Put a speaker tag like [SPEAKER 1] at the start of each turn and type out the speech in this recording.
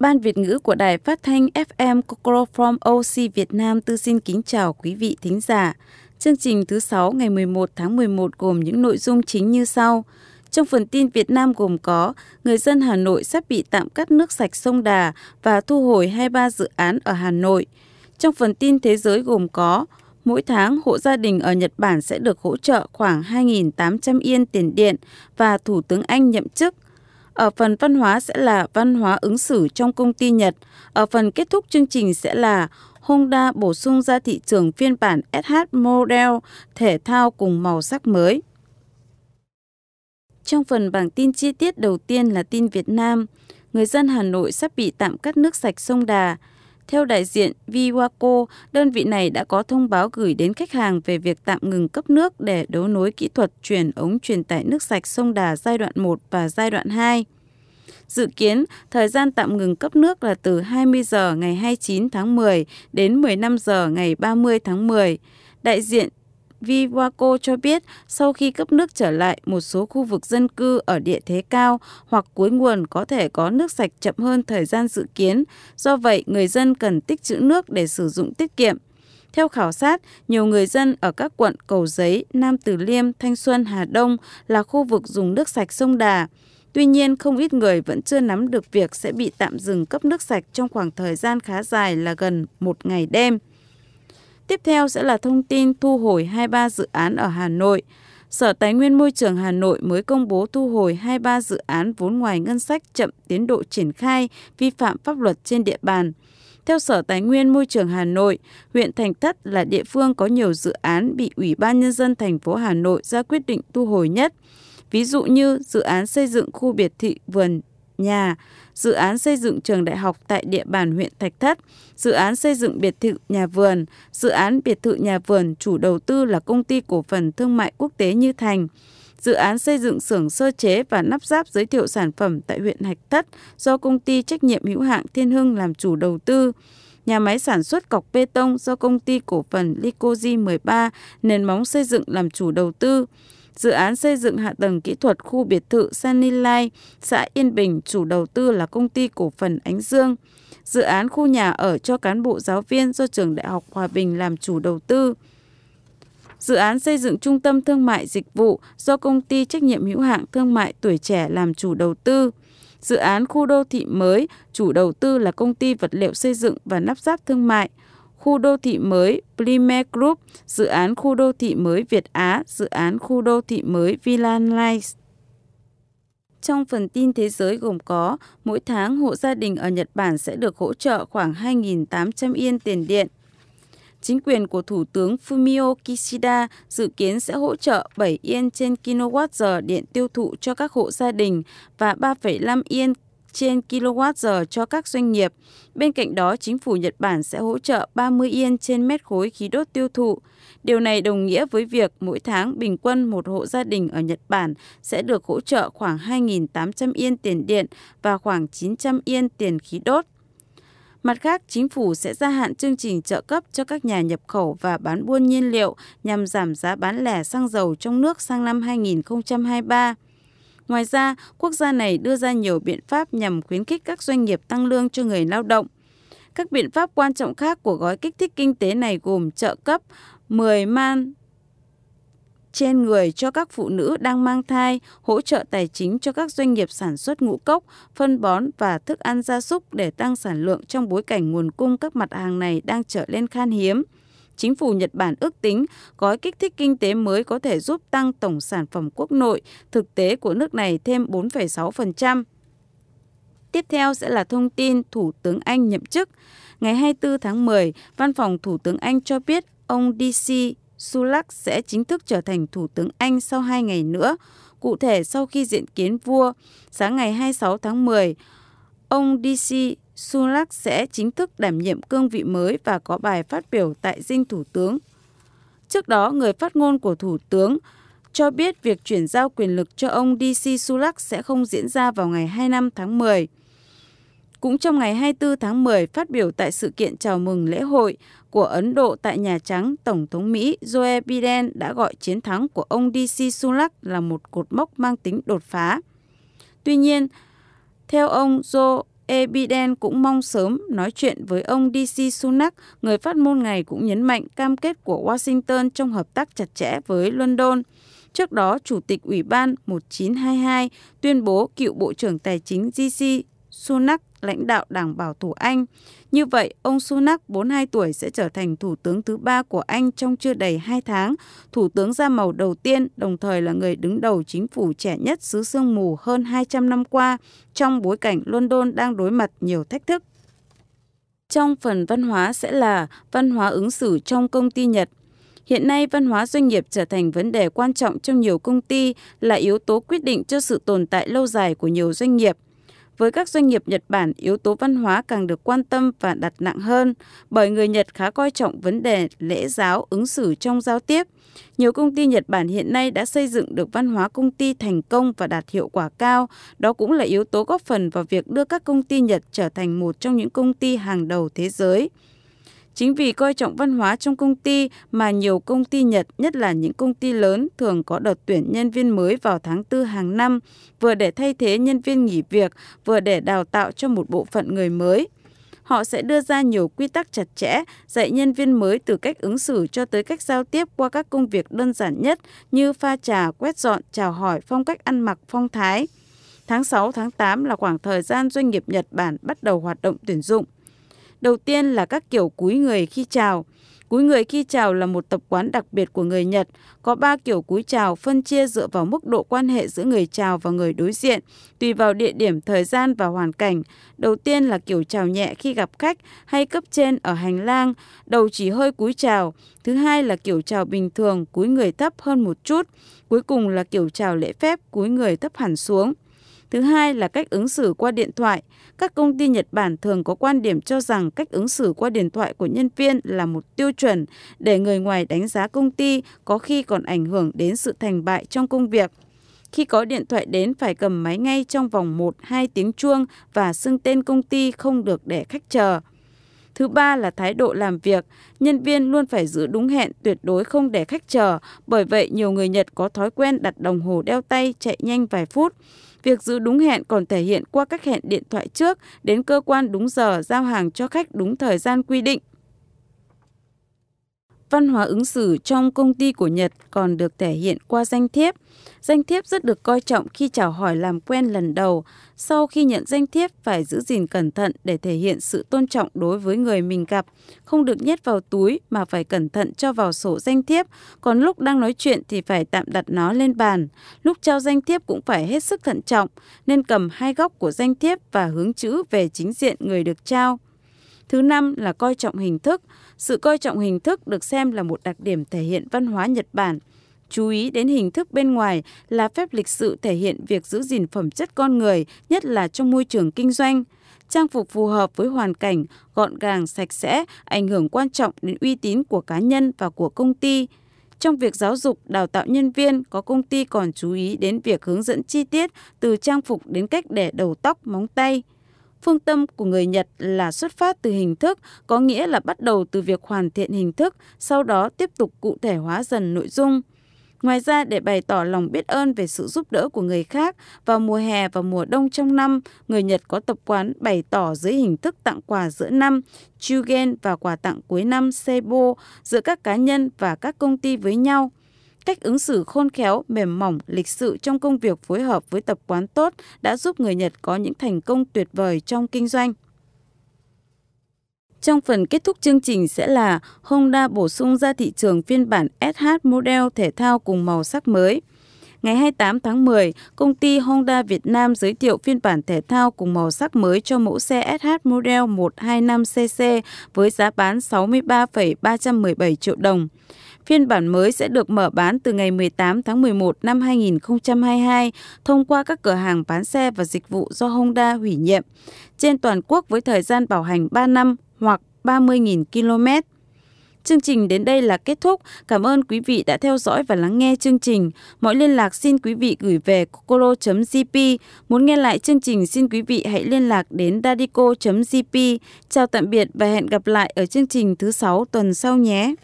[SPEAKER 1] Ban Việt ngữ của Đài Phát thanh FM Kokoro from OC Việt Nam tư xin kính chào quý vị thính giả. Chương trình thứ 6 ngày 11 tháng 11 gồm những nội dung chính như sau. Trong phần tin Việt Nam gồm có, người dân Hà Nội sắp bị tạm cắt nước sạch sông Đà và thu hồi 23 dự án ở Hà Nội. Trong phần tin thế giới gồm có, mỗi tháng hộ gia đình ở Nhật Bản sẽ được hỗ trợ khoảng 2.800 yên tiền điện và Thủ tướng Anh nhậm chức – ở phần văn hóa sẽ là văn hóa ứng xử trong công ty Nhật. Ở phần kết thúc chương trình sẽ là Honda bổ sung ra thị trường phiên bản SH Model thể thao cùng màu sắc mới. Trong phần bảng tin chi tiết đầu tiên là tin Việt Nam, người dân Hà Nội sắp bị tạm cắt nước sạch sông Đà. Theo đại diện Viwaco, đơn vị này đã có thông báo gửi đến khách hàng về việc tạm ngừng cấp nước để đấu nối kỹ thuật chuyển ống truyền tải nước sạch sông Đà giai đoạn 1 và giai đoạn 2. Dự kiến, thời gian tạm ngừng cấp nước là từ 20 giờ ngày 29 tháng 10 đến 15 giờ ngày 30 tháng 10. Đại diện Vivaco cho biết sau khi cấp nước trở lại, một số khu vực dân cư ở địa thế cao hoặc cuối nguồn có thể có nước sạch chậm hơn thời gian dự kiến. Do vậy, người dân cần tích trữ nước để sử dụng tiết kiệm. Theo khảo sát, nhiều người dân ở các quận Cầu Giấy, Nam Từ Liêm, Thanh Xuân, Hà Đông là khu vực dùng nước sạch sông Đà. Tuy nhiên, không ít người vẫn chưa nắm được việc sẽ bị tạm dừng cấp nước sạch trong khoảng thời gian khá dài là gần một ngày đêm. Tiếp theo sẽ là thông tin thu hồi 23 dự án ở Hà Nội. Sở Tài nguyên Môi trường Hà Nội mới công bố thu hồi 23 dự án vốn ngoài ngân sách chậm tiến độ triển khai, vi phạm pháp luật trên địa bàn. Theo Sở Tài nguyên Môi trường Hà Nội, huyện Thành Thất là địa phương có nhiều dự án bị Ủy ban Nhân dân thành phố Hà Nội ra quyết định thu hồi nhất. Ví dụ như dự án xây dựng khu biệt thị vườn nhà, dự án xây dựng trường đại học tại địa bàn huyện Thạch Thất, dự án xây dựng biệt thự nhà vườn, dự án biệt thự nhà vườn chủ đầu tư là công ty cổ phần thương mại quốc tế Như Thành, dự án xây dựng xưởng sơ chế và nắp ráp giới thiệu sản phẩm tại huyện Thạch Thất do công ty trách nhiệm hữu hạn Thiên Hưng làm chủ đầu tư, nhà máy sản xuất cọc bê tông do công ty cổ phần Licoji 13 nền móng xây dựng làm chủ đầu tư, Dự án xây dựng hạ tầng kỹ thuật khu biệt thự Sunny Life, xã Yên Bình, chủ đầu tư là công ty cổ phần Ánh Dương. Dự án khu nhà ở cho cán bộ giáo viên do trường Đại học Hòa Bình làm chủ đầu tư. Dự án xây dựng trung tâm thương mại dịch vụ do công ty trách nhiệm hữu hạn thương mại tuổi trẻ làm chủ đầu tư. Dự án khu đô thị mới, chủ đầu tư là công ty vật liệu xây dựng và nắp ráp thương mại khu đô thị mới Primer Group, dự án khu đô thị mới Việt Á, dự án khu đô thị mới Villa Nice. Trong phần tin thế giới gồm có, mỗi tháng hộ gia đình ở Nhật Bản sẽ được hỗ trợ khoảng 2.800 yên tiền điện. Chính quyền của Thủ tướng Fumio Kishida dự kiến sẽ hỗ trợ 7 yên trên kWh điện tiêu thụ cho các hộ gia đình và 3,5 yên trên kWh cho các doanh nghiệp. Bên cạnh đó, chính phủ Nhật Bản sẽ hỗ trợ 30 yên trên mét khối khí đốt tiêu thụ. Điều này đồng nghĩa với việc mỗi tháng bình quân một hộ gia đình ở Nhật Bản sẽ được hỗ trợ khoảng 2.800 yên tiền điện và khoảng 900 yên tiền khí đốt. Mặt khác, chính phủ sẽ gia hạn chương trình trợ cấp cho các nhà nhập khẩu và bán buôn nhiên liệu nhằm giảm giá bán lẻ xăng dầu trong nước sang năm 2023. Ngoài ra, quốc gia này đưa ra nhiều biện pháp nhằm khuyến khích các doanh nghiệp tăng lương cho người lao động. Các biện pháp quan trọng khác của gói kích thích kinh tế này gồm trợ cấp 10 man trên người cho các phụ nữ đang mang thai, hỗ trợ tài chính cho các doanh nghiệp sản xuất ngũ cốc, phân bón và thức ăn gia súc để tăng sản lượng trong bối cảnh nguồn cung các mặt hàng này đang trở lên khan hiếm chính phủ Nhật Bản ước tính gói kích thích kinh tế mới có thể giúp tăng tổng sản phẩm quốc nội thực tế của nước này thêm 4,6%. Tiếp theo sẽ là thông tin Thủ tướng Anh nhậm chức. Ngày 24 tháng 10, Văn phòng Thủ tướng Anh cho biết ông DC Sulak sẽ chính thức trở thành Thủ tướng Anh sau 2 ngày nữa. Cụ thể, sau khi diện kiến vua, sáng ngày 26 tháng 10, ông DC Sunak sẽ chính thức đảm nhiệm cương vị mới và có bài phát biểu tại dinh Thủ tướng. Trước đó, người phát ngôn của Thủ tướng cho biết việc chuyển giao quyền lực cho ông DC Sulak sẽ không diễn ra vào ngày 25 tháng 10. Cũng trong ngày 24 tháng 10, phát biểu tại sự kiện chào mừng lễ hội của Ấn Độ tại Nhà Trắng, Tổng thống Mỹ Joe Biden đã gọi chiến thắng của ông DC Sulak là một cột mốc mang tính đột phá. Tuy nhiên, theo ông Joe Ebiden cũng mong sớm nói chuyện với ông DC Sunak, người phát ngôn này cũng nhấn mạnh cam kết của Washington trong hợp tác chặt chẽ với London. Trước đó, Chủ tịch Ủy ban 1922 tuyên bố cựu Bộ trưởng Tài chính DC Sunak lãnh đạo Đảng Bảo thủ Anh. Như vậy, ông Sunak, 42 tuổi, sẽ trở thành Thủ tướng thứ ba của Anh trong chưa đầy 2 tháng. Thủ tướng da màu đầu tiên, đồng thời là người đứng đầu chính phủ trẻ nhất xứ sương mù hơn 200 năm qua, trong bối cảnh London đang đối mặt nhiều thách thức. Trong phần văn hóa sẽ là văn hóa ứng xử trong công ty Nhật. Hiện nay, văn hóa doanh nghiệp trở thành vấn đề quan trọng trong nhiều công ty, là yếu tố quyết định cho sự tồn tại lâu dài của nhiều doanh nghiệp. Với các doanh nghiệp Nhật Bản, yếu tố văn hóa càng được quan tâm và đặt nặng hơn, bởi người Nhật khá coi trọng vấn đề lễ giáo, ứng xử trong giao tiếp. Nhiều công ty Nhật Bản hiện nay đã xây dựng được văn hóa công ty thành công và đạt hiệu quả cao. Đó cũng là yếu tố góp phần vào việc đưa các công ty Nhật trở thành một trong những công ty hàng đầu thế giới. Chính vì coi trọng văn hóa trong công ty mà nhiều công ty Nhật, nhất là những công ty lớn, thường có đợt tuyển nhân viên mới vào tháng 4 hàng năm, vừa để thay thế nhân viên nghỉ việc, vừa để đào tạo cho một bộ phận người mới. Họ sẽ đưa ra nhiều quy tắc chặt chẽ, dạy nhân viên mới từ cách ứng xử cho tới cách giao tiếp qua các công việc đơn giản nhất như pha trà, quét dọn, chào hỏi, phong cách ăn mặc, phong thái. Tháng 6, tháng 8 là khoảng thời gian doanh nghiệp Nhật Bản bắt đầu hoạt động tuyển dụng. Đầu tiên là các kiểu cúi người khi chào. Cúi người khi chào là một tập quán đặc biệt của người Nhật. Có ba kiểu cúi chào phân chia dựa vào mức độ quan hệ giữa người chào và người đối diện, tùy vào địa điểm, thời gian và hoàn cảnh. Đầu tiên là kiểu chào nhẹ khi gặp khách hay cấp trên ở hành lang, đầu chỉ hơi cúi chào. Thứ hai là kiểu chào bình thường, cúi người thấp hơn một chút. Cuối cùng là kiểu chào lễ phép, cúi người thấp hẳn xuống. Thứ hai là cách ứng xử qua điện thoại. Các công ty Nhật Bản thường có quan điểm cho rằng cách ứng xử qua điện thoại của nhân viên là một tiêu chuẩn để người ngoài đánh giá công ty, có khi còn ảnh hưởng đến sự thành bại trong công việc. Khi có điện thoại đến phải cầm máy ngay trong vòng 1-2 tiếng chuông và xưng tên công ty không được để khách chờ. Thứ ba là thái độ làm việc, nhân viên luôn phải giữ đúng hẹn, tuyệt đối không để khách chờ, bởi vậy nhiều người Nhật có thói quen đặt đồng hồ đeo tay chạy nhanh vài phút. Việc giữ đúng hẹn còn thể hiện qua cách hẹn điện thoại trước, đến cơ quan đúng giờ, giao hàng cho khách đúng thời gian quy định. Văn hóa ứng xử trong công ty của Nhật còn được thể hiện qua danh thiếp. Danh thiếp rất được coi trọng khi chào hỏi làm quen lần đầu. Sau khi nhận danh thiếp phải giữ gìn cẩn thận để thể hiện sự tôn trọng đối với người mình gặp. Không được nhét vào túi mà phải cẩn thận cho vào sổ danh thiếp. Còn lúc đang nói chuyện thì phải tạm đặt nó lên bàn. Lúc trao danh thiếp cũng phải hết sức thận trọng, nên cầm hai góc của danh thiếp và hướng chữ về chính diện người được trao. Thứ năm là coi trọng hình thức. Sự coi trọng hình thức được xem là một đặc điểm thể hiện văn hóa Nhật Bản. Chú ý đến hình thức bên ngoài là phép lịch sự thể hiện việc giữ gìn phẩm chất con người, nhất là trong môi trường kinh doanh. Trang phục phù hợp với hoàn cảnh, gọn gàng, sạch sẽ, ảnh hưởng quan trọng đến uy tín của cá nhân và của công ty. Trong việc giáo dục, đào tạo nhân viên, có công ty còn chú ý đến việc hướng dẫn chi tiết từ trang phục đến cách để đầu tóc, móng tay. Phương tâm của người Nhật là xuất phát từ hình thức, có nghĩa là bắt đầu từ việc hoàn thiện hình thức, sau đó tiếp tục cụ thể hóa dần nội dung. Ngoài ra, để bày tỏ lòng biết ơn về sự giúp đỡ của người khác, vào mùa hè và mùa đông trong năm, người Nhật có tập quán bày tỏ dưới hình thức tặng quà giữa năm, chugen và quà tặng cuối năm seibo giữa các cá nhân và các công ty với nhau. Cách ứng xử khôn khéo, mềm mỏng, lịch sự trong công việc phối hợp với tập quán tốt đã giúp người Nhật có những thành công tuyệt vời trong kinh doanh. Trong phần kết thúc chương trình sẽ là Honda bổ sung ra thị trường phiên bản SH model thể thao cùng màu sắc mới. Ngày 28 tháng 10, công ty Honda Việt Nam giới thiệu phiên bản thể thao cùng màu sắc mới cho mẫu xe SH model 125cc với giá bán 63,317 triệu đồng. Phiên bản mới sẽ được mở bán từ ngày 18 tháng 11 năm 2022 thông qua các cửa hàng bán xe và dịch vụ do Honda hủy nhiệm trên toàn quốc với thời gian bảo hành 3 năm hoặc 30.000 km. Chương trình đến đây là kết thúc. Cảm ơn quý vị đã theo dõi và lắng nghe chương trình. Mọi liên lạc xin quý vị gửi về kokoro.gp. Muốn nghe lại chương trình, xin quý vị hãy liên lạc đến dadico.gp. Chào tạm biệt và hẹn gặp lại ở chương trình thứ sáu tuần sau nhé.